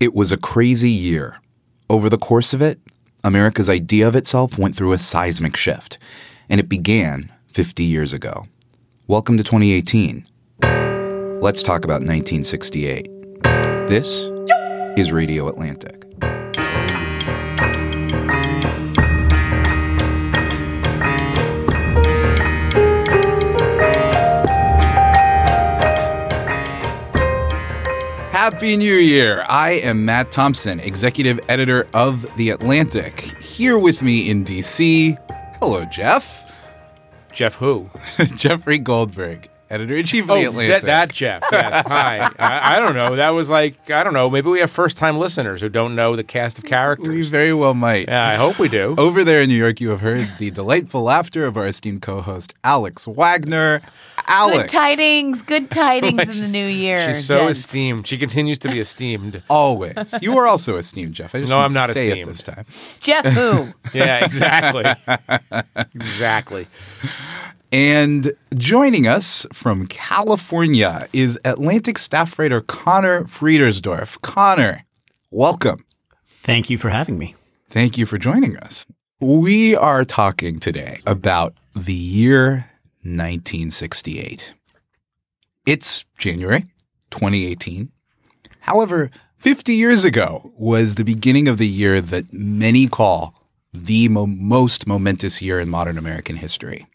It was a crazy year. Over the course of it, America's idea of itself went through a seismic shift, and it began 50 years ago. Welcome to 2018. Let's talk about 1968. This is Radio Atlantic. Happy New Year! I am Matt Thompson, executive editor of The Atlantic. Here with me in DC, hello, Jeff. Jeff who? Jeffrey Goldberg, editor in chief of The Oh, Atlantic. that, that Jeff. Yes. Hi. I, I don't know. That was like, I don't know. Maybe we have first time listeners who don't know the cast of characters. we very well might. Yeah, I hope we do. Over there in New York, you have heard the delightful laughter of our esteemed co host, Alex Wagner. Good tidings, good tidings in the new year. She's so gents. esteemed. She continues to be esteemed. Always. You are also esteemed, Jeff. I just no, I'm not say esteemed. it this time. Jeff who? Yeah, exactly. exactly. And joining us from California is Atlantic staff writer Conor Friedersdorf. Conor, welcome. Thank you for having me. Thank you for joining us. We are talking today about the year 1968. It's January 2018. However, 50 years ago was the beginning of the year that many call the mo- most momentous year in modern American history.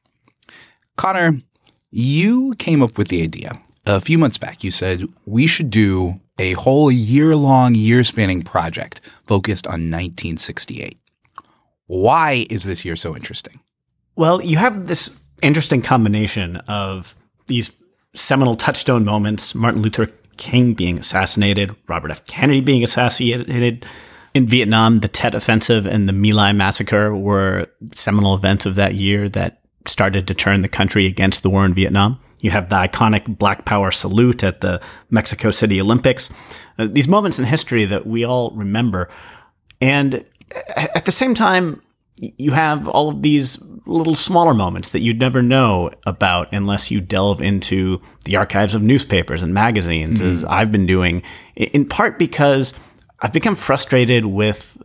Conor, you came up with the idea a few months back. You said we should do a whole year long, year spanning project focused on 1968. Why is this year so interesting? Well, you have this interesting combination of these seminal touchstone moments Martin Luther King being assassinated, Robert F. Kennedy being assassinated. In Vietnam, the Tet Offensive and the My Lai Massacre were seminal events of that year that started to turn the country against the war in Vietnam. You have the iconic Black Power salute at the Mexico City Olympics. Uh, these moments in history that we all remember. And at the same time, you have all of these little smaller moments that you'd never know about unless you delve into the archives of newspapers and magazines, as mm-hmm. I've been doing, in part because I've become frustrated with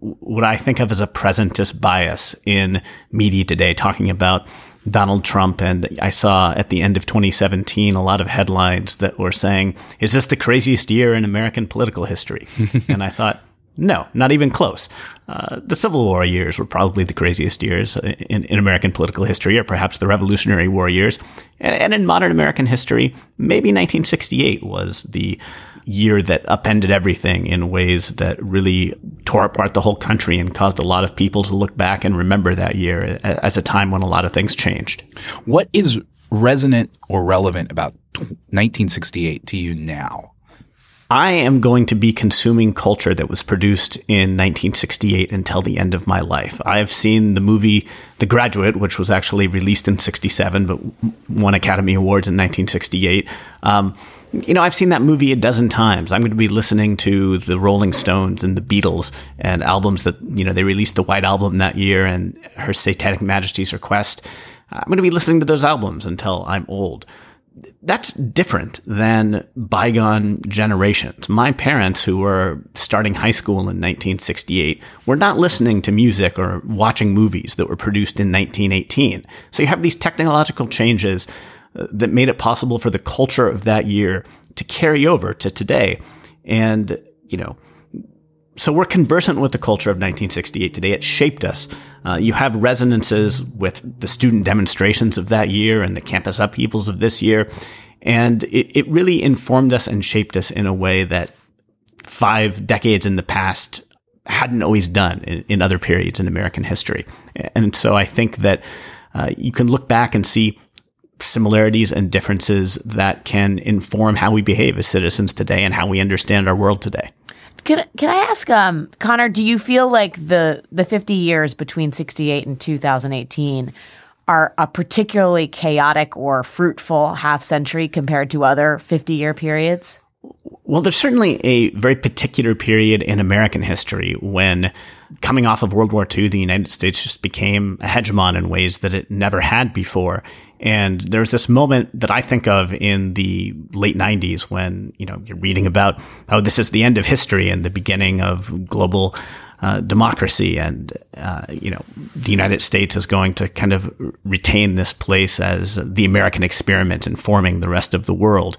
what I think of as a presentist bias in media today, talking about Donald Trump. And I saw at the end of 2017 a lot of headlines that were saying, Is this the craziest year in American political history? and I thought, no, not even close. Uh, the Civil War years were probably the craziest years in, in American political history, or perhaps the Revolutionary War years. And, and in modern American history, maybe 1968 was the year that upended everything in ways that really tore apart the whole country and caused a lot of people to look back and remember that year as a time when a lot of things changed. What is resonant or relevant about 1968 to you now? I am going to be consuming culture that was produced in 1968 until the end of my life. I have seen the movie The Graduate, which was actually released in 67, but won Academy Awards in 1968. Um, you know, I've seen that movie a dozen times. I'm going to be listening to the Rolling Stones and the Beatles and albums that, you know, they released the White Album that year and Her Satanic Majesty's Request. I'm going to be listening to those albums until I'm old that's different than bygone generations. My parents, who were starting high school in 1968, were not listening to music or watching movies that were produced in 1918. So you have these technological changes uh, that made it possible for the culture of that year to carry over to today. And, you know, so we're conversant with the culture of 1968 today. It shaped us. Uh, you have resonances with the student demonstrations of that year and the campus upheavals of this year. And it, it really informed us and shaped us in a way that five decades in the past hadn't always done in, in other periods in American history. And so I think that uh, you can look back and see similarities and differences that can inform how we behave as citizens today and how we understand our world today. Can can I ask, um, Conor? Do you feel like the the fifty years between sixty eight and two thousand eighteen are a particularly chaotic or fruitful half century compared to other fifty year periods? Well, there's certainly a very particular period in American history when, coming off of World War II, the United States just became a hegemon in ways that it never had before. And there's this moment that I think of in the late 90s when, you know, you're reading about, oh, this is the end of history and the beginning of global uh, democracy. And, uh, you know, the United States is going to kind of retain this place as the American experiment in forming the rest of the world.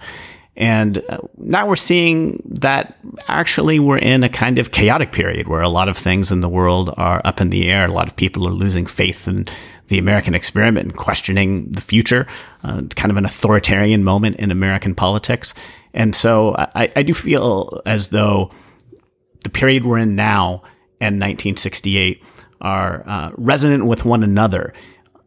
And uh, now we're seeing that actually we're in a kind of chaotic period where a lot of things in the world are up in the air. A lot of people are losing faith in the American experiment and questioning the future. Uh, kind of an authoritarian moment in American politics. And so I, I do feel as though the period we're in now and 1968 are uh, resonant with one another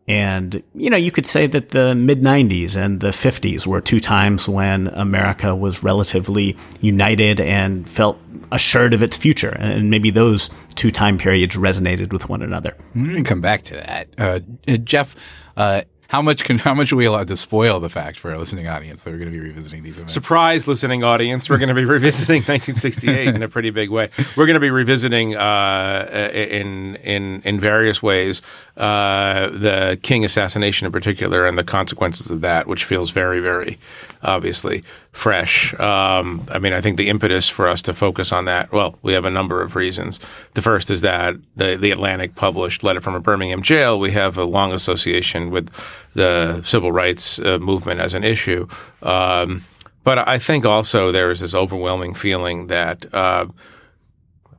and, you know, you could say that the mid 90s and the 50s were two times when America was relatively united and felt assured of its future. And maybe those two time periods resonated with one another. We're going to come back to that. Uh, Jeff, uh, how much can how much are we allowed to spoil the fact for our listening audience that we're going to be revisiting these events? Surprise, listening audience! We're going to be revisiting 1968 in a pretty big way. We're going to be revisiting uh, in in in various ways uh, the King assassination in particular and the consequences of that, which feels very very obviously fresh. Um, I mean, I think the impetus for us to focus on that, well, we have a number of reasons. The first is that the, the Atlantic published Letter from a Birmingham Jail. We have a long association with the civil rights uh, movement as an issue. Um, but I think also there is this overwhelming feeling that uh,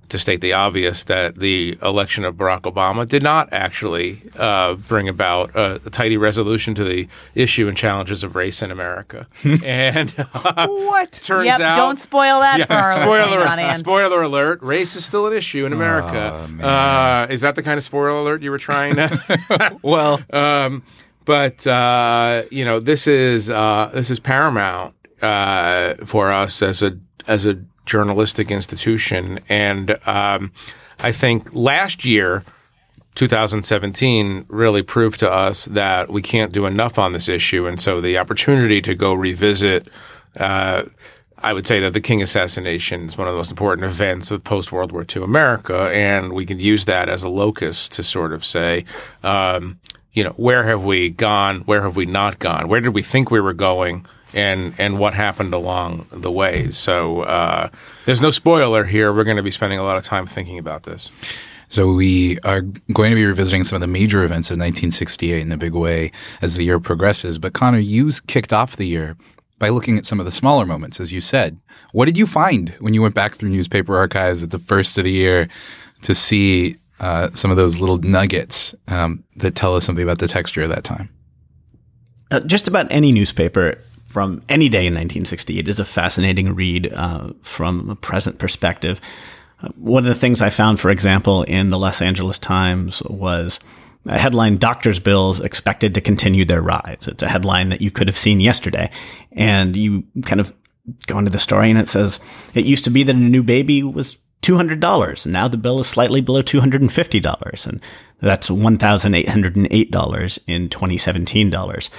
to state the obvious that the election of Barack Obama did not actually uh, bring about a, a, tidy resolution to the issue and challenges of race in America. and uh, what turns yep, out? Don't spoil that yeah, for our spoiler, audience. Spoiler alert: race is still an issue in America. Oh, uh, is that the kind of spoiler alert you were trying to? well, um, but uh, you know, this is uh, this is paramount uh, for us as a as a journalistic institution. And um, I think last year, 2017, really proved to us that we can't do enough on this issue. And so the opportunity to go revisit. Uh, I would say that the King assassination is one of the most important events of post World War II America, and we can use that as a locus to sort of say, um, you know, where have we gone? Where have we not gone? Where did we think we were going? And and what happened along the way. So uh, there's no spoiler here. We're going to be spending a lot of time thinking about this. So we are going to be revisiting some of the major events of 1968 in a big way as the year progresses. But Conor, you kicked off the year by looking at some of the smaller moments, as you said. What did you find when you went back through newspaper archives at the first of the year to see uh, some of those little nuggets um, that tell us something about the texture of that time? Uh, just about any newspaper from any day in 1968 It is a fascinating read uh, from a present perspective. Uh, one of the things I found, for example, in the Los Angeles Times was a headline Doctors' bills expected to continue their rise. It's a headline that you could have seen yesterday. And you kind of go into the story and it says, it used to be that a new baby was $200. And now the bill is slightly below $250. And that's $1,808 in 2017 dollars.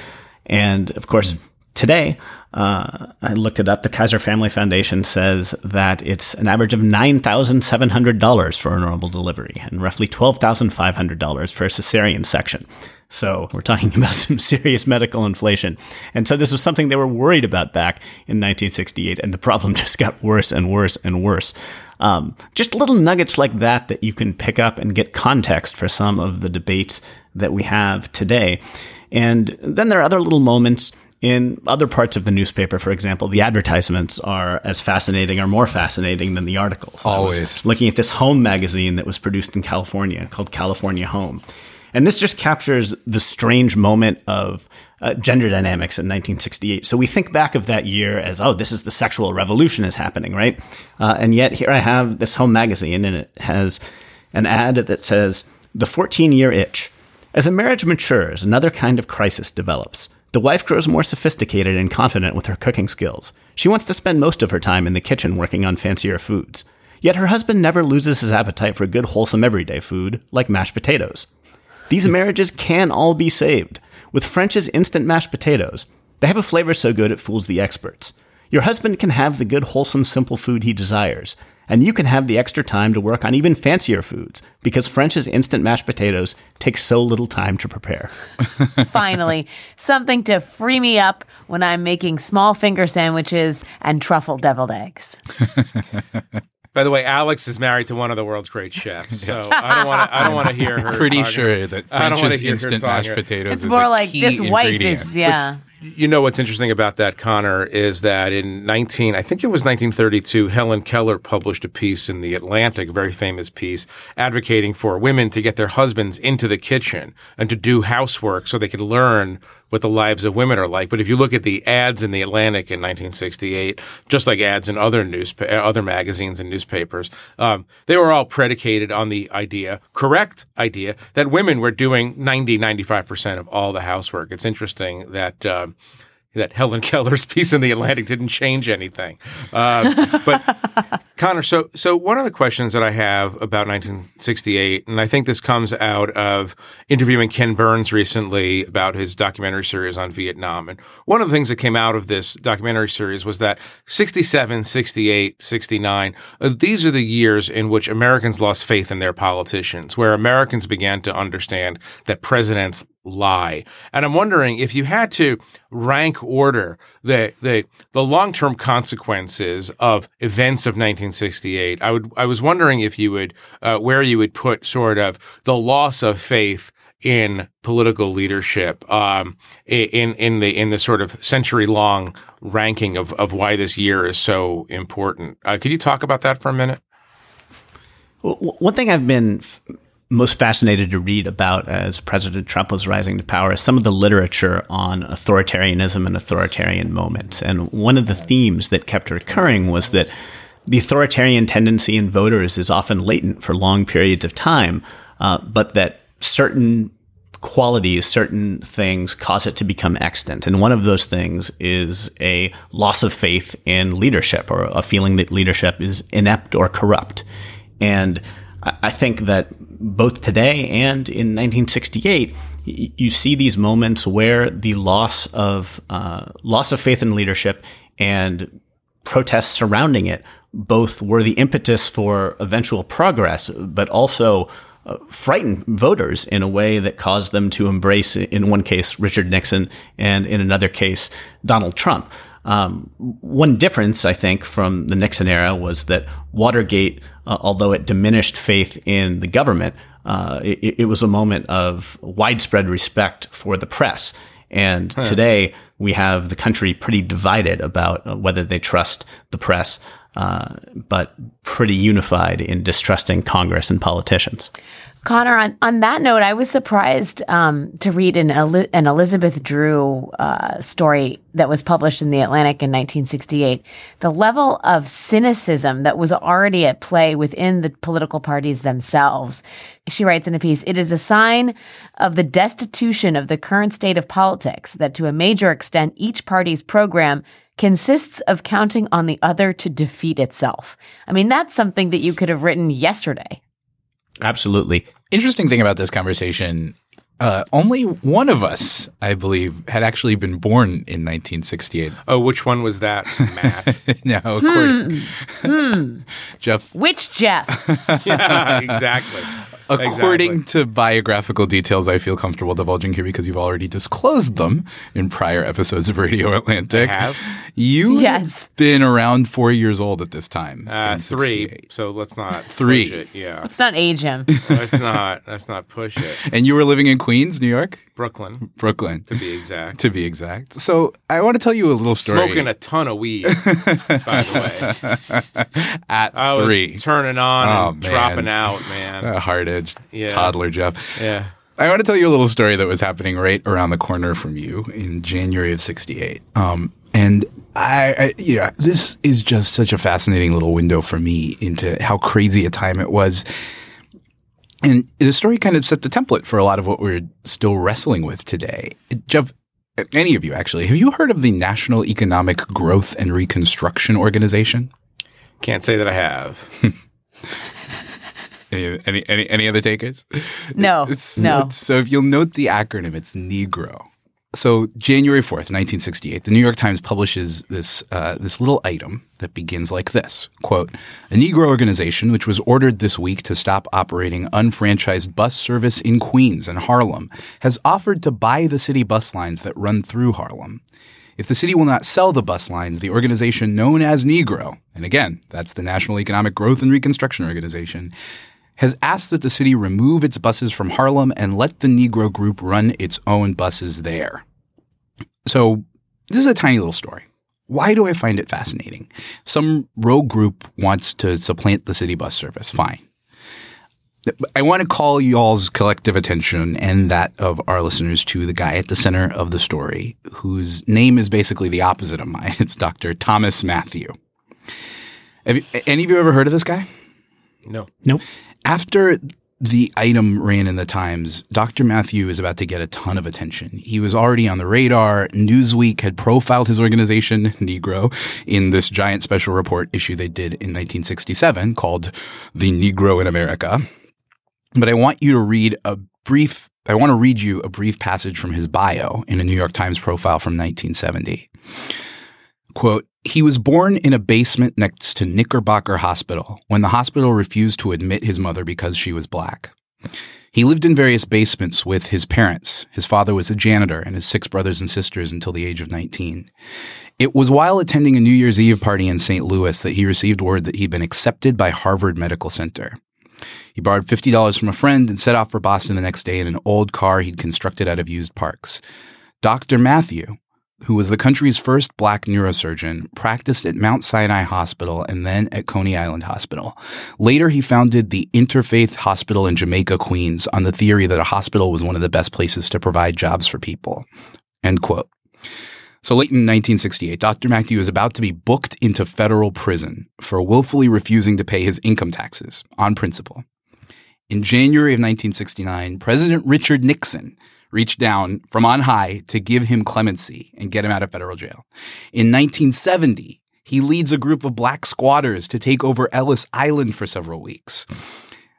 And of course, Today, uh, I looked it up. The Kaiser Family Foundation says that it's an average of $9,700 for a normal delivery and roughly $12,500 for a cesarean section. So we're talking about some serious medical inflation. And so this was something they were worried about back in 1968, and the problem just got worse and worse and worse. Um, just little nuggets like that that you can pick up and get context for some of the debates that we have today. And then there are other little moments in other parts of the newspaper, for example, the advertisements are as fascinating or more fascinating than the articles. Always. looking at this home magazine that was produced in California called California Home. And this just captures the strange moment of uh, gender dynamics in 1968. So we think back of that year as, oh, this is the sexual revolution is happening, right? Uh, and yet here I have this home magazine and it has an ad that says, the 14 year itch. As a marriage matures, another kind of crisis develops. The wife grows more sophisticated and confident with her cooking skills. She wants to spend most of her time in the kitchen working on fancier foods. Yet her husband never loses his appetite for good, wholesome, everyday food, like mashed potatoes. These marriages can all be saved. With French's instant mashed potatoes, they have a flavor so good it fools the experts. Your husband can have the good, wholesome, simple food he desires, And you can have the extra time to work on even fancier foods because French's instant mashed potatoes take so little time to prepare. Finally, something to free me up when I'm making small finger sandwiches and truffle deviled eggs. By the way, Alex is married to one of the world's great chefs, so I don't want to. I don't want to hear her. Pretty talking- sure that I don't wanna French's hear instant mashed potatoes It's is more a like key this wife ingredient. is, yeah. You know what's interesting about that, Conor, is that in 19, I think it was 1932, Helen Keller published a piece in the Atlantic, a very famous piece, advocating for women to get their husbands into the kitchen and to do housework so they could learn what the lives of women are like. But if you look at the ads in the Atlantic in 1968, just like ads in other uh, other magazines and newspapers, um, they were all predicated on the idea, correct idea, that women were doing 90, 95% of all the housework. It's interesting that, um, that Helen Keller's piece in the Atlantic didn't change anything. Uh, but Conor, so so one of the questions that I have about 1968, and I think this comes out of interviewing Ken Burns recently about his documentary series on Vietnam, and one of the things that came out of this documentary series was that 67, 68, 69, uh, these are the years in which Americans lost faith in their politicians, where Americans began to understand that presidents lie. And I'm wondering if you had to rank order the the the long-term consequences of events of 1968. I would I was wondering if you would uh, where you would put sort of the loss of faith in political leadership um, in in the in the sort of century long ranking of of why this year is so important. Uh, could you talk about that for a minute? One thing I've been most fascinated to read about as President Trump was rising to power is some of the literature on authoritarianism and authoritarian moments. And one of the themes that kept recurring was that the authoritarian tendency in voters is often latent for long periods of time, uh, but that certain qualities, certain things cause it to become extant. And one of those things is a loss of faith in leadership or a feeling that leadership is inept or corrupt. And I think that both today and in 1968, y- you see these moments where the loss of uh, loss of faith in leadership and protests surrounding it both were the impetus for eventual progress, but also uh, frightened voters in a way that caused them to embrace, in one case, Richard Nixon, and in another case, Donald Trump. Um, one difference, I think, from the Nixon era was that Watergate, uh, although it diminished faith in the government, uh, it, it was a moment of widespread respect for the press. And today we have the country pretty divided about uh, whether they trust the press, uh, but pretty unified in distrusting Congress and politicians. Conor, on, on that note, I was surprised um, to read an, an Elizabeth Drew uh, story that was published in The Atlantic in 1968. The level of cynicism that was already at play within the political parties themselves. She writes in a piece It is a sign of the destitution of the current state of politics that to a major extent each party's program consists of counting on the other to defeat itself. I mean, that's something that you could have written yesterday. Absolutely. Interesting thing about this conversation. Uh, only one of us, I believe, had actually been born in 1968. Oh, which one was that, Matt? now, according, Jeff, Which Jeff? yeah, exactly. According to biographical details, I feel comfortable divulging here because you've already disclosed them in prior episodes of Radio Atlantic. I have? You Yes. been around four years old at this time. Uh, three. So let's not Three. Push it. Yeah, Let's not age him. let's not. Let's not push it. And you were living in Queens, New York? Brooklyn, Brooklyn, to be exact. to be exact. So I want to tell you a little story. Smoking a ton of weed, by the way. at I was three. turning on Oh, and man. dropping out, man. A Yeah. toddler, Jeff. Yeah. I want to tell you a little story that was happening right around the corner from you in January of '68. Um, and I, I, you know, this is just such a fascinating little window for me into how crazy a time it was. And the story kind of set the template for a lot of what we're still wrestling with today. Jeff, any of you actually, have you heard of the National Economic Growth and Reconstruction Organization? Can't say that I have. Any any any, any other takers? No, It's, no. it's- so if you'll note the acronym, it's Negro. So January 4th, 1968, the New York Times publishes this, uh, this little item that begins like this, quote, a Negro organization which was ordered this week to stop operating unfranchised bus service in Queens and Harlem has offered to buy the city bus lines that run through Harlem. If the city will not sell the bus lines, the organization known as Negro, and again, that's the National Economic Growth and Reconstruction Organization, has asked that the city remove its buses from Harlem and let the Negro group run its own buses there. So, this is a tiny little story. Why do I find it fascinating? Some rogue group wants to supplant the city bus service. Fine. I want to call y'all's collective attention and that of our listeners to the guy at the center of the story, whose name is basically the opposite of mine. It's Dr. Thomas Matthew. Have you, any of you ever heard of this guy? No. Nope. After the item ran in the Times, Dr. Matthew is about to get a ton of attention. He was already on the radar. Newsweek had profiled his organization, Negro, in this giant special report issue they did in 1967 called The Negro in America. But I want you to read a brief, I want to read you a brief passage from his bio in a New York Times profile from 1970. Quote, he was born in a basement next to Knickerbocker Hospital when the hospital refused to admit his mother because she was black. He lived in various basements with his parents. His father was a janitor and his six brothers and sisters until the age of 19. It was while attending a New Year's Eve party in St. Louis that he received word that he'd been accepted by Harvard Medical Center. He borrowed $50 from a friend and set off for Boston the next day in an old car he'd constructed out of used parks. Dr. Matthew, who was the country's first black neurosurgeon, practiced at Mount Sinai Hospital and then at Coney Island Hospital. Later, he founded the Interfaith Hospital in Jamaica, Queens, on the theory that a hospital was one of the best places to provide jobs for people. End quote. So late in 1968, Dr. Matthew is about to be booked into federal prison for willfully refusing to pay his income taxes on principle. In January of 1969, President Richard Nixon reached down from on high to give him clemency and get him out of federal jail. In 1970, he leads a group of black squatters to take over Ellis Island for several weeks.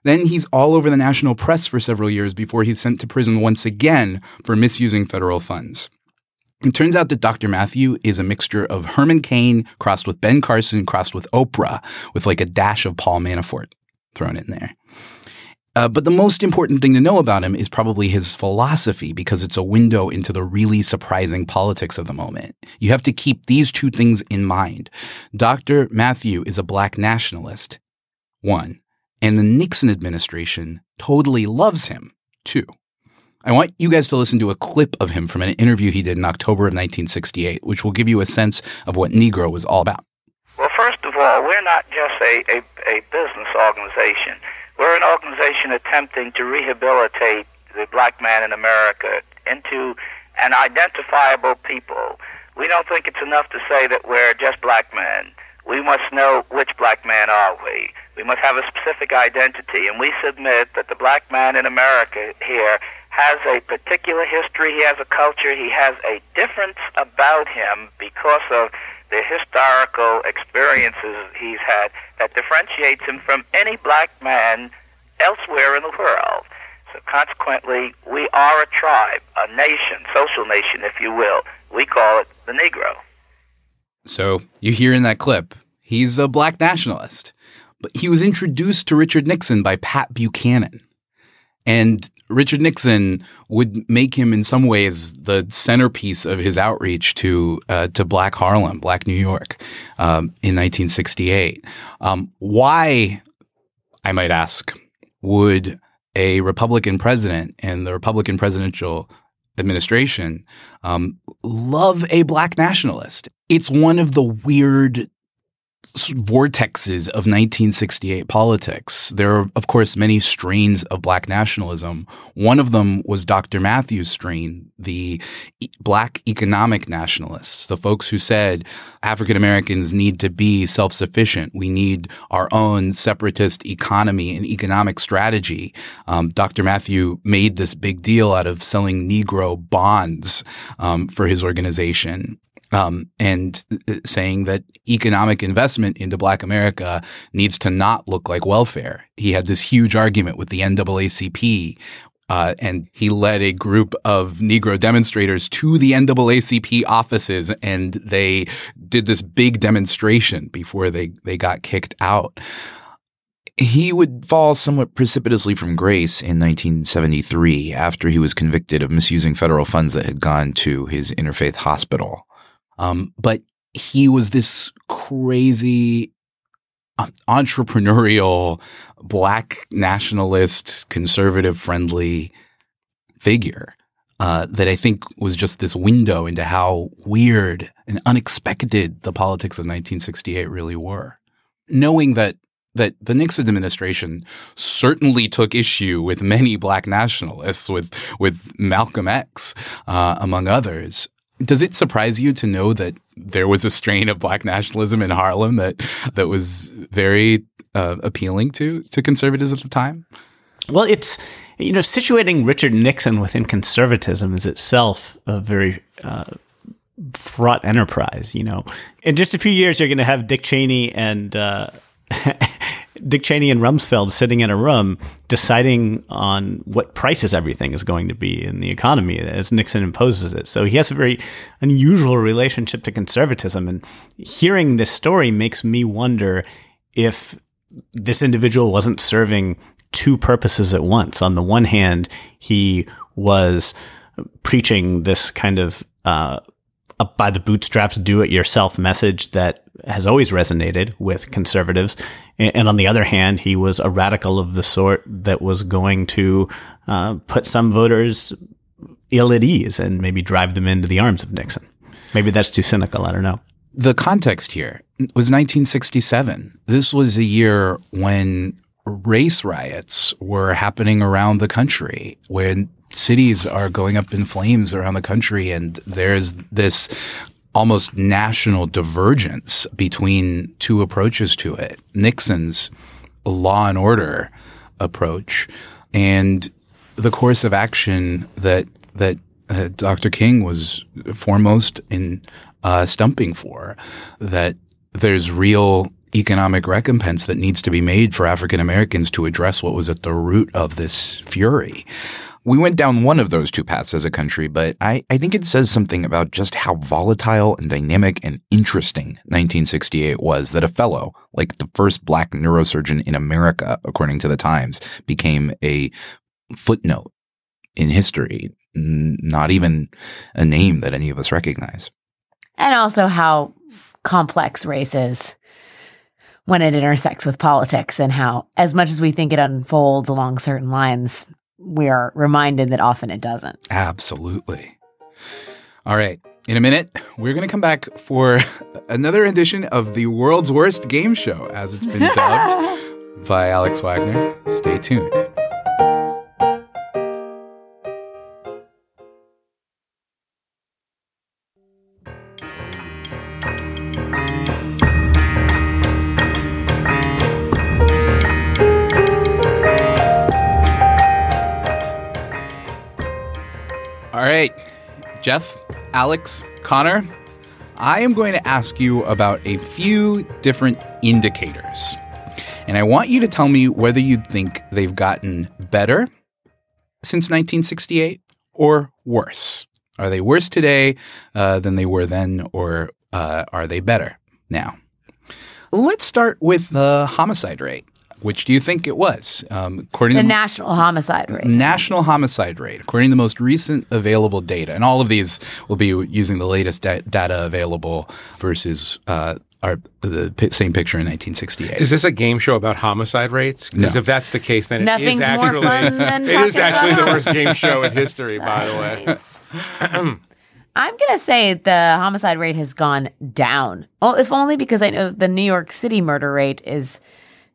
Then he's all over the national press for several years before he's sent to prison once again for misusing federal funds. It turns out that Dr. Matthew is a mixture of Herman Cain crossed with Ben Carson crossed with Oprah with like a dash of Paul Manafort thrown in there. Uh, but the most important thing to know about him is probably his philosophy because it's a window into the really surprising politics of the moment. You have to keep these two things in mind. Dr. Matthew is a black nationalist, one, and the Nixon administration totally loves him, two. I want you guys to listen to a clip of him from an interview he did in October of 1968, which will give you a sense of what Negro was all about. Well, first of all, we're not just a, a, a business organization. We're an organization attempting to rehabilitate the black man in America into an identifiable people. We don't think it's enough to say that we're just black men. We must know which black man are we. We must have a specific identity, and we submit that the black man in America here has a particular history, he has a culture, he has a difference about him because of the historical experiences he's had that differentiates him from any black man elsewhere in the world. So consequently, we are a tribe, a nation, social nation, if you will. We call it the Negro. So you hear in that clip, he's a black nationalist. But he was introduced to Richard Nixon by Pat Buchanan. And Richard Nixon would make him in some ways the centerpiece of his outreach to uh, to Black Harlem, Black New York, um, in 1968. Um, why, I might ask, would a Republican president and the Republican presidential administration um, love a black nationalist? It's one of the weird vortexes of 1968 politics. There are, of course, many strains of black nationalism. One of them was Dr. Matthews' strain, the black economic nationalists, the folks who said African Americans need to be self sufficient. We need our own separatist economy and economic strategy. Um, Dr. Matthew made this big deal out of selling Negro bonds um, for his organization um, and uh, saying that economic investment into Black America needs to not look like welfare. He had this huge argument with the NAACP Uh, and he led a group of Negro demonstrators to the NAACP offices, and they did this big demonstration before they, they got kicked out. He would fall somewhat precipitously from grace in 1973 after he was convicted of misusing federal funds that had gone to his interfaith hospital. Um, but he was this crazy entrepreneurial, black nationalist, conservative friendly figure. Uh, that I think was just this window into how weird and unexpected the politics of 1968 really were. Knowing that that the Nixon administration certainly took issue with many black nationalists, with with Malcolm X, uh, among others, does it surprise you to know that there was a strain of black nationalism in Harlem that that was very uh, appealing to to conservatives at the time? Well, it's you know situating Richard Nixon within conservatism is itself a very uh, fraught enterprise. You know, in just a few years, you're going to have Dick Cheney and uh, Dick Cheney and Rumsfeld sitting in a room deciding on what prices everything is going to be in the economy as Nixon imposes it. So he has a very unusual relationship to conservatism. And hearing this story makes me wonder if this individual wasn't serving two purposes at once. On the one hand, he was preaching this kind of uh, up by the bootstraps, do it yourself message that has always resonated with conservatives. And on the other hand, he was a radical of the sort that was going to uh, put some voters ill at ease and maybe drive them into the arms of Nixon. Maybe that's too cynical. I don't know. The context here was 1967. This was a year when race riots were happening around the country, when cities are going up in flames around the country, and there's this almost national divergence between two approaches to it. Nixon's law and order approach and the course of action that that uh, Dr. King was foremost in uh, stumping for that there's real economic recompense that needs to be made for African Americans to address what was at the root of this fury. We went down one of those two paths as a country, but I, I think it says something about just how volatile and dynamic and interesting 1968 was that a fellow, like the first black neurosurgeon in America, according to the Times, became a footnote in history, not even a name that any of us recognize. And also how complex race is when it intersects with politics and how, as much as we think it unfolds along certain lines, we are reminded that often it doesn't. Absolutely. All right. In a minute, we're going to come back for another edition of the world's worst game show, as it's been dubbed by Alex Wagner. Stay tuned. Right, Jeff, Alex, Conor, I am going to ask you about a few different indicators. And I want you to tell me whether you think they've gotten better since 1968 or worse. Are they worse today uh, than they were then, or uh, are they better now? Let's start with the homicide rate. Which do you think it was? Um, according the to the national homicide rate. National homicide rate, according to the most recent available data, and all of these will be using the latest da- data available versus uh, our the p- same picture in 1968. Is this a game show about homicide rates? Because No. if that's the case, then Nothing's it is more actually fun than it is actually about the worst game show in history. By the way, I'm going to say the homicide rate has gone down. Well, if only because I know the New York City murder rate is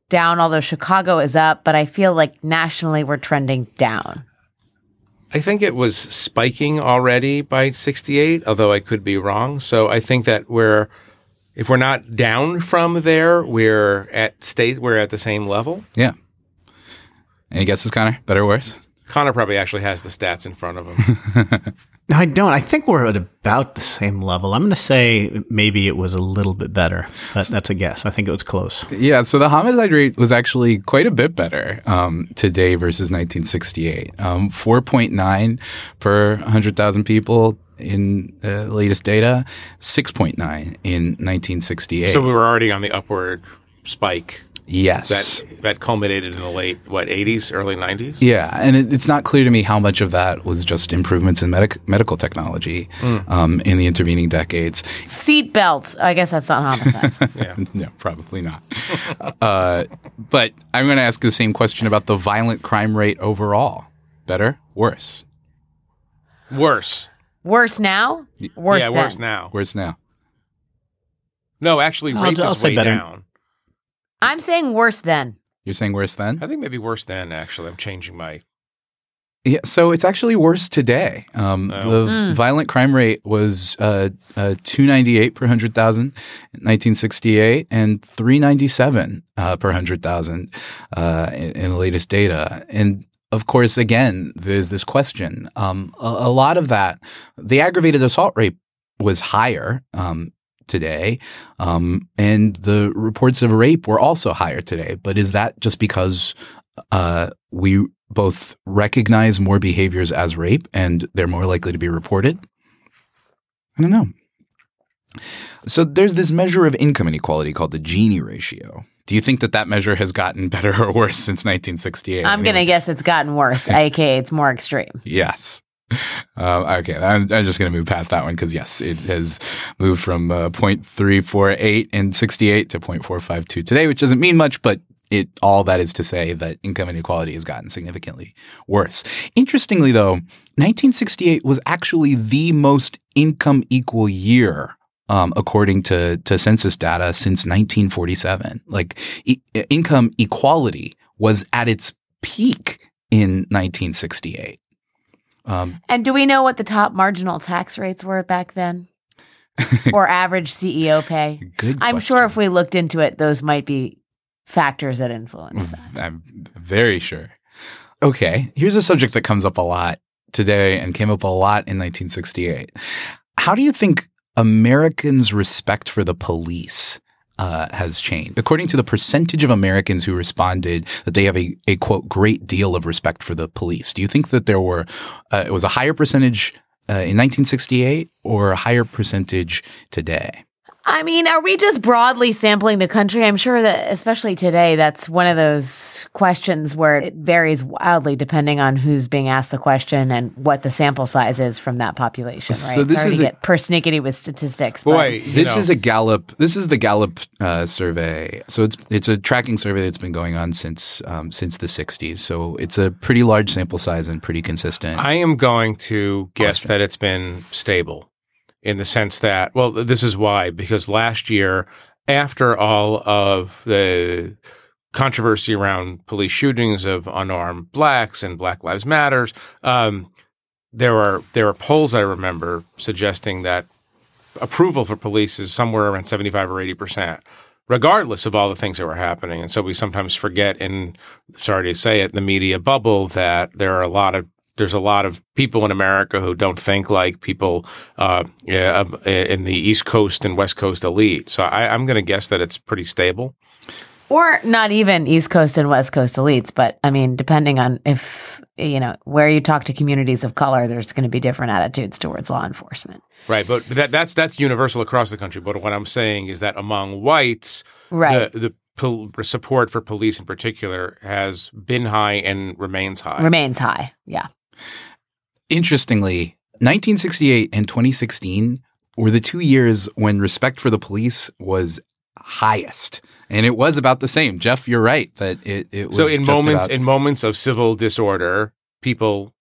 down, although Chicago is up, but I feel like nationally we're trending down. I think it was spiking already by 68, although I could be wrong. So I think that we're, if we're not down from there, we're at state, we're at the same level. yeah. Any guesses, Conor? Better or worse? Conor probably actually has the stats in front of him. No, I don't. I think we're at about the same level. I'm going to say maybe it was a little bit better. That, that's a guess. I think it was close. Yeah, so the homicide rate was actually quite a bit better um, today versus 1968. Um, 4.9 per 100,000 people in the latest data, 6.9 in 1968. So we were already on the upward spike yes. that that culminated in the late what 80s, early 90s. Yeah, and it, it's not clear to me how much of that was just improvements in medic- medical technology um, in the intervening decades. Seat belts. I guess that's not homicide. yeah. no, probably not. uh, but I'm going to ask the same question about the violent crime rate overall. Better, worse, Worse. worse now. Worse yeah, then. worse now. worse now. No, actually, I'll- rape I'll is say way better. down. I'm saying worse then. You're saying worse then? I think maybe worse than actually. I'm changing my. Yeah, so it's actually worse today. Um, Oh. The Hmm. violent crime rate was uh, uh, 298 per 100,000 in 1968 and 397 uh, per 100,000 uh, in, in the latest data. And of course, again, there's this question. Um, a, a lot of that, the aggravated assault rate was higher um, today, um, and the reports of rape were also higher today. But is that just because uh, we both recognize more behaviors as rape and they're more likely to be reported? I don't know. So there's this measure of income inequality called the Gini ratio. Do you think that that measure has gotten better or worse since 1968? I'm I gonna guess it's gotten worse. aka it's more extreme. Yes. Um, okay, I'm, I'm just going to move past that one because yes, it has moved from uh, 0.348 in 68 to 0.452 today, which doesn't mean much, but it all that is to say that income inequality has gotten significantly worse. Interestingly, though, 1968 was actually the most income equal year. Um, according to, to census data since 1947, like e- income equality was at its peak in 1968. Um, And do we know what the top marginal tax rates were back then? or average CEO pay? good. I'm sure if we looked into it, those might be factors that influence that. I'm very sure. Okay, here's a subject that comes up a lot today and came up a lot in 1968. How do you think Americans' respect for the police uh, has changed? According to the percentage of Americans who responded that they have a, a quote great deal of respect for the police, do you think that there were uh, it was a higher percentage uh, in 1968 or a higher percentage today? I mean, are we just broadly sampling the country? I'm sure that, especially today, that's one of those questions where it varies wildly depending on who's being asked the question and what the sample size is from that population. Right? So this hard is to a- get persnickety with statistics. Boy, you This know, is a Gallup. This is the Gallup uh, survey. So it's it's a tracking survey that's been going on since um, since the '60s. So it's a pretty large sample size and pretty consistent. I am going to guess Question. that it's been stable in the sense that, well, this is why, because last year, after all of the controversy around police shootings of unarmed blacks and Black Lives Matters, um, there are there are polls I remember suggesting that approval for police is somewhere around 75 or 80 percent regardless of all the things that were happening. And so we sometimes forget in sorry to say it the media bubble that there are a lot of there's a lot of people in America who don't think like people uh, uh, in the East Coast and West Coast elite. So I, I'm going to guess that it's pretty stable. or not even East Coast and West Coast elites, but I mean, depending on if, you know, where you talk to communities of color, there's going to be different attitudes towards law enforcement. Right, but that, that's that's universal across the country. But what I'm saying is that among whites, Right. the, the pol- support for police in particular has been high and remains high. Remains high. Yeah. Interestingly, 1968 and 2016 were the two years when respect for the police was highest, and it was about the same. Jeff, you're right that it, it was so in moments about- in moments of civil disorder, people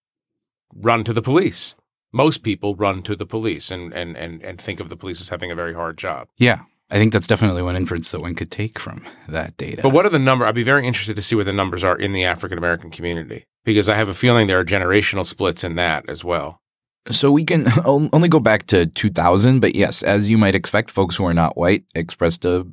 run to the police. Most people run to the police and, and, and, and think of the police as having a very hard job. yeah. I think that's definitely one inference that one could take from that data. But what are the number? I'd be very interested to see what the numbers are in the African American community because I have a feeling there are generational splits in that as well. So we can only go back to 2000, but yes, as you might expect, folks who are not white expressed a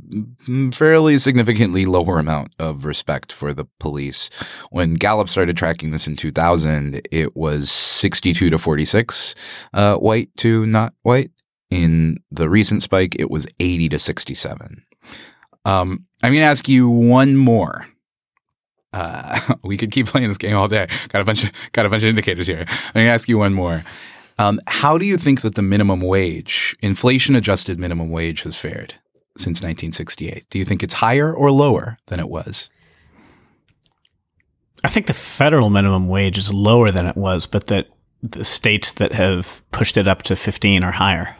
fairly significantly lower amount of respect for the police. When Gallup started tracking this in 2000, it was 62 to 46 uh, white to not white. In the recent spike, it was 80 to 67. Um, I'm going to ask you one more. Uh, we could keep playing this game all day. Got a bunch of got a bunch of indicators here. I'm going to ask you one more. Um, how do you think that the minimum wage, inflation adjusted minimum wage, has fared since 1968? Do you think it's higher or lower than it was? I think the federal minimum wage is lower than it was, but that the states that have pushed it up to 15 are higher.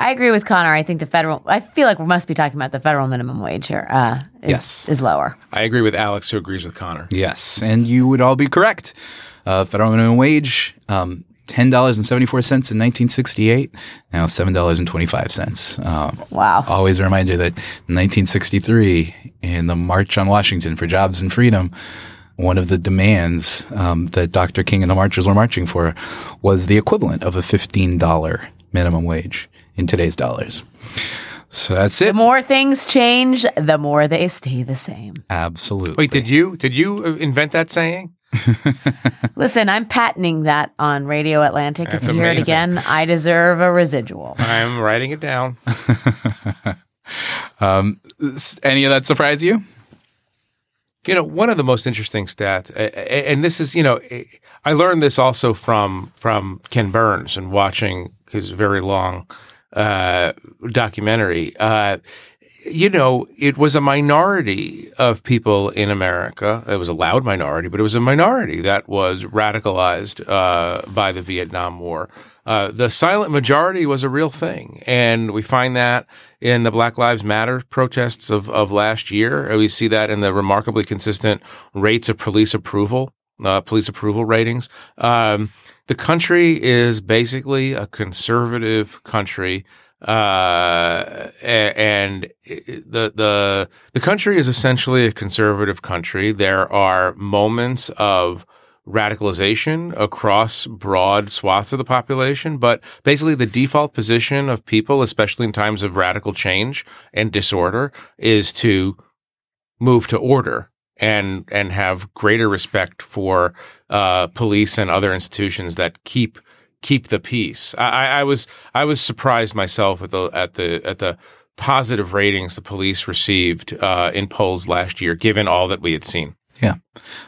I agree with Conor. I think the federal. I feel like we must be talking about the federal minimum wage here. Uh, is, Yes. is lower. I agree with Alex, who agrees with Conor. Yes, and you would all be correct. Uh, federal minimum wage, um, ten dollars and seventy four cents in nineteen sixty eight. Now seven dollars and twenty five cents. Um, Wow. always a reminder that in 1963, in the March on Washington for Jobs and Freedom, one of the demands um, that Dr. King and the marchers were marching for was the equivalent of a $15 minimum wage in today's dollars. So that's it. The more things change, the more they stay the same. Absolutely. Wait, did you did you uh, invent that saying? Listen, I'm patenting that on Radio Atlantic. That's if you hear it again, I deserve a residual. I'm writing it down. um, any of that surprise you? You know, one of the most interesting stats, a- a- and this is, you know, I learned this also from from Ken Burns and watching his very long uh, documentary. Uh, you know, it was a minority of people in America. It was a loud minority, but it was a minority that was radicalized uh, by the Vietnam War. Uh, the silent majority was a real thing, and we find that in the Black Lives Matter protests of, of last year. We see that in the remarkably consistent rates of police approval, uh, police approval ratings. Um, the country is basically a conservative country uh, and the the the country is essentially a conservative country. There are moments of radicalization across broad swaths of the population, but basically the default position of people, especially in times of radical change and disorder, is to move to order and and have greater respect for uh, police and other institutions that keep keep the peace. I, I, I was I was surprised myself at the at the at the positive ratings the police received uh, in polls last year, given all that we had seen. Yeah.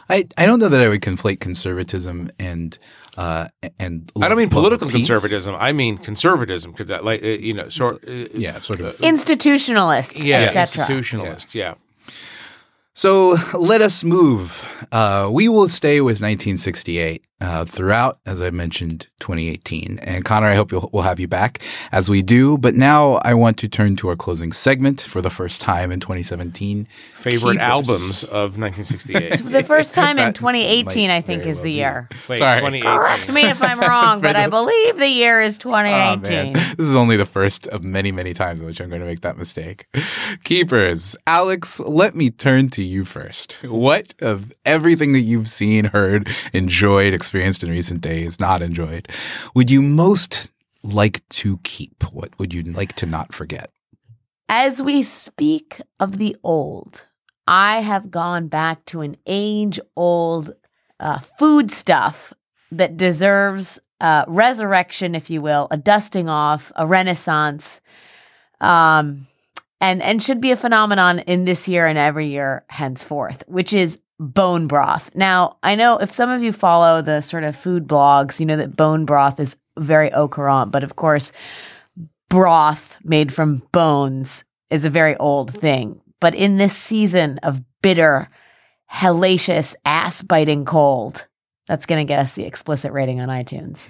I, I don't know that I would conflate conservatism and uh, and I don't mean political conservatism. I mean conservatism, because like uh, you know sort uh, Yeah, sort of. Institutionalists, yeah etc. institutionalist yeah. So let us move. Uh, we will stay with 1968 uh, throughout, as I mentioned, 2018. And Conor, I hope you'll, we'll have you back as we do. But now I want to turn to our closing segment for the first time in 2017. Favorite Keepers. albums of 1968. The first time in 2018, I think, is well the year. Wait, Sorry. 2018. Correct me if I'm wrong, but I believe the year is Oh, 2018. This is only the first of many, many times in which I'm going to make that mistake. Keepers. Alex, let me turn to you first. What of everything that you've seen, heard, enjoyed, experienced in recent days, not enjoyed, would you most like to keep? What would you like to not forget? As we speak of the old, I have gone back to an age old uh, food stuff that deserves resurrection, if you will, a dusting off, a renaissance, um, and, and should be a phenomenon in this year and every year henceforth, which is bone broth. Now, I know if some of you follow the sort of food blogs, you know that bone broth is very au courant, but of course, broth made from bones is a very old thing. But in this season of bitter, hellacious, ass biting cold, that's going to get us the explicit rating on iTunes.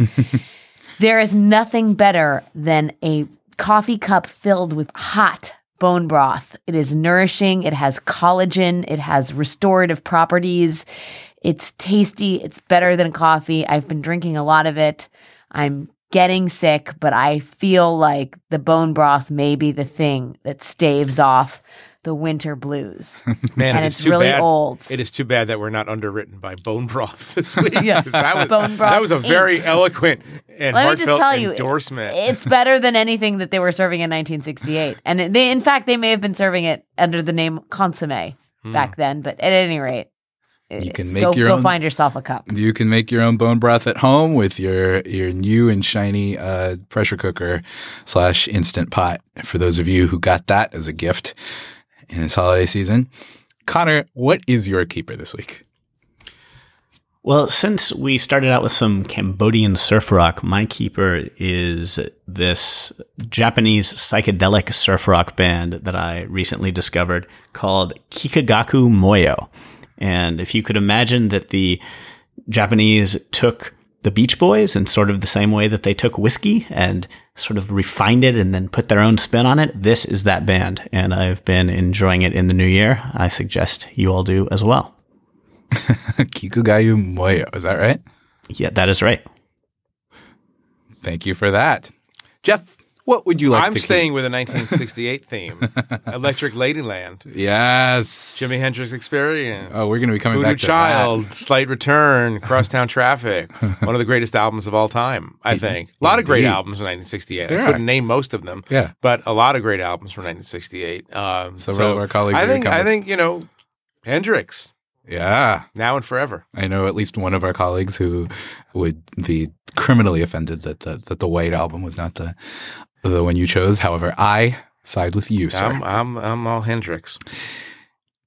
there is nothing better than a coffee cup filled with hot bone broth. It is nourishing, it has collagen, it has restorative properties. It's tasty, it's better than coffee. I've been drinking a lot of it. I'm getting sick, but I feel like the bone broth may be the thing that staves off the Winter Blues. Man, And it it's too really bad. old. It is too bad that we're not underwritten by Bone Broth this week. Yeah. 'cause that was, Bone Broth that was a very Inc. eloquent and Let me just heartfelt tell you, endorsement. it's better than anything that they were serving in 1968. And they, in fact, they may have been serving it under the name consomme Hmm. back then. But at any rate, You can eh, make go, your go own- find yourself a cup. You can make your own bone broth at home with your your new and shiny uh, pressure cooker slash instant pot. For those of you who got that as a gift in this holiday season, Conor, what is your keeper this week? Well, since we started out with some Cambodian surf rock, my keeper is this Japanese psychedelic surf rock band that I recently discovered called Kikagaku Moyo. And if you could imagine that the Japanese took the Beach Boys in sort of the same way that they took whiskey and sort of refined it and then put their own spin on it, this is that band. And I've been enjoying it in the new year. I suggest you all do as well. Kikugayu Moyo, is that right? Yeah, that is right. Thank you for that. Jeff, what would you like I'm staying keep? with a 1968 theme Electric Ladyland, Yes. Jimi Hendrix Experience. Oh, we're going to be coming Voodoo back to Child, Slight Return, Crosstown Traffic, one of the greatest albums of all time, I think. A lot of great albums in 1968. There I couldn't name most of them, Yeah. but a lot of great albums from 1968. Um, so of our colleagues I think, I think, you know, Hendrix. Yeah. now and forever. I know at least one of our colleagues who would be criminally offended that the, that the White Album was not the the one you chose. However, I side with you, sir. I'm, I'm, I'm all Hendrix.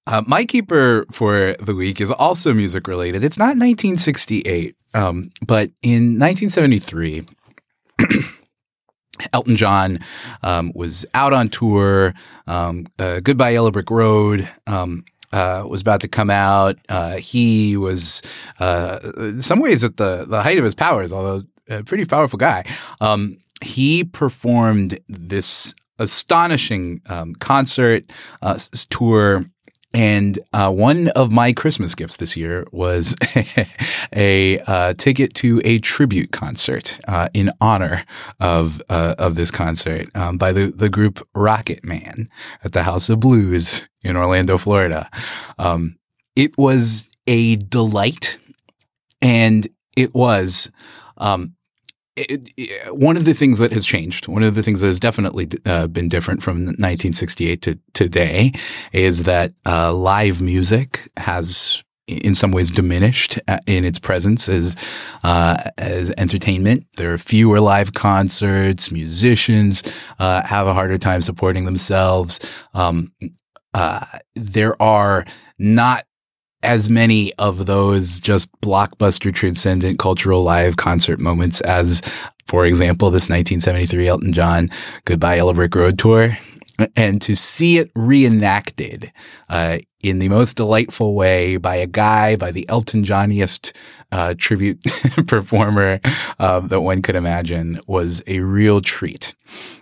Uh, my keeper for the week is also music related. It's not 1968, um, but in 1973, Elton John um, was out on tour. Um, uh, Goodbye Yellow Brick Road um, uh, was about to come out. Uh, he was, uh, in some ways, at the the height of his powers, although a pretty powerful guy. Um, he performed this astonishing um, concert uh, tour. And uh, one of my Christmas gifts this year was a uh, ticket to a tribute concert uh, in honor of uh, of this concert um, by the the group Rocket Man at the House of Blues in Orlando, Florida. Um, it was a delight, and it was. Um, it, it- one of the things that has changed, one of the things that has definitely uh, been different from 1968 to today, is that uh, live music has, in some ways, diminished uh, in its presence as uh, as entertainment. There are fewer live concerts. Musicians uh, have a harder time supporting themselves. Um, uh, there are not as many of those just blockbuster transcendent cultural live concert moments as, for example, this 1973 Elton John Goodbye Yellow Brick Road tour. And to see it reenacted uh, in the most delightful way by a guy, by the Elton Johniest uh, tribute performer uh, that one could imagine was a real treat.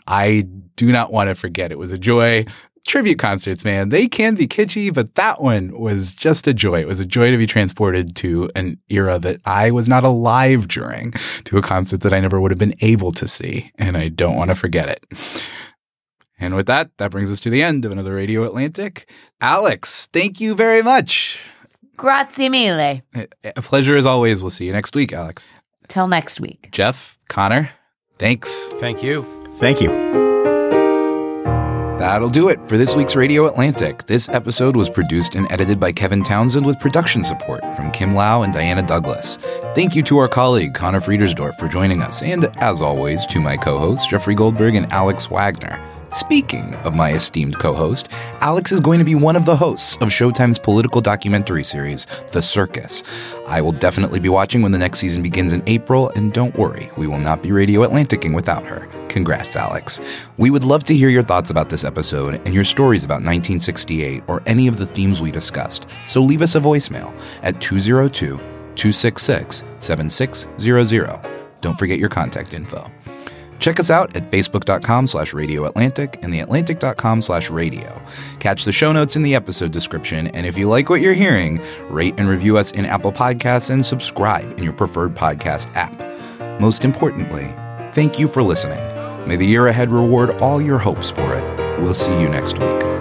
I do not want to forget. It was a joy tribute concerts, man, they can be kitschy, but that one was just a joy. It was a joy to be transported to an era that I was not alive during, to a concert that I never would have been able to see, and I don't want to forget it. And with that, that brings us to the end of another Radio Atlantic. Alex, thank you very much. Grazie mille. A pleasure as always. We'll see you next week, Alex. Till next week. Jeff, Conor, thanks. Thank you. Thank you. That'll do it for this week's Radio Atlantic. This episode was produced and edited by Kevin Townsend with production support from Kim Lau and Diana Douglas. Thank you to our colleague Conor Friedersdorf for joining us, and as always, to my co hosts Jeffrey Goldberg and Alex Wagner. Speaking of my esteemed co host, Alex is going to be one of the hosts of Showtime's political documentary series, The Circus. I will definitely be watching when the next season begins in April, and don't worry, we will not be Radio Atlanticing without her. Congrats, Alex. We would love to hear your thoughts about this episode and your stories about 1968 or any of the themes we discussed, so leave us a voicemail at 202 266 7600. Don't forget your contact info. Check us out at facebook.com slash radio Atlantic and theatlantic.com slash radio. Catch the show notes in the episode description, and if you like what you're hearing, rate and review us in Apple Podcasts and subscribe in your preferred podcast app. Most importantly, thank you for listening. May the year ahead reward all your hopes for it. We'll see you next week.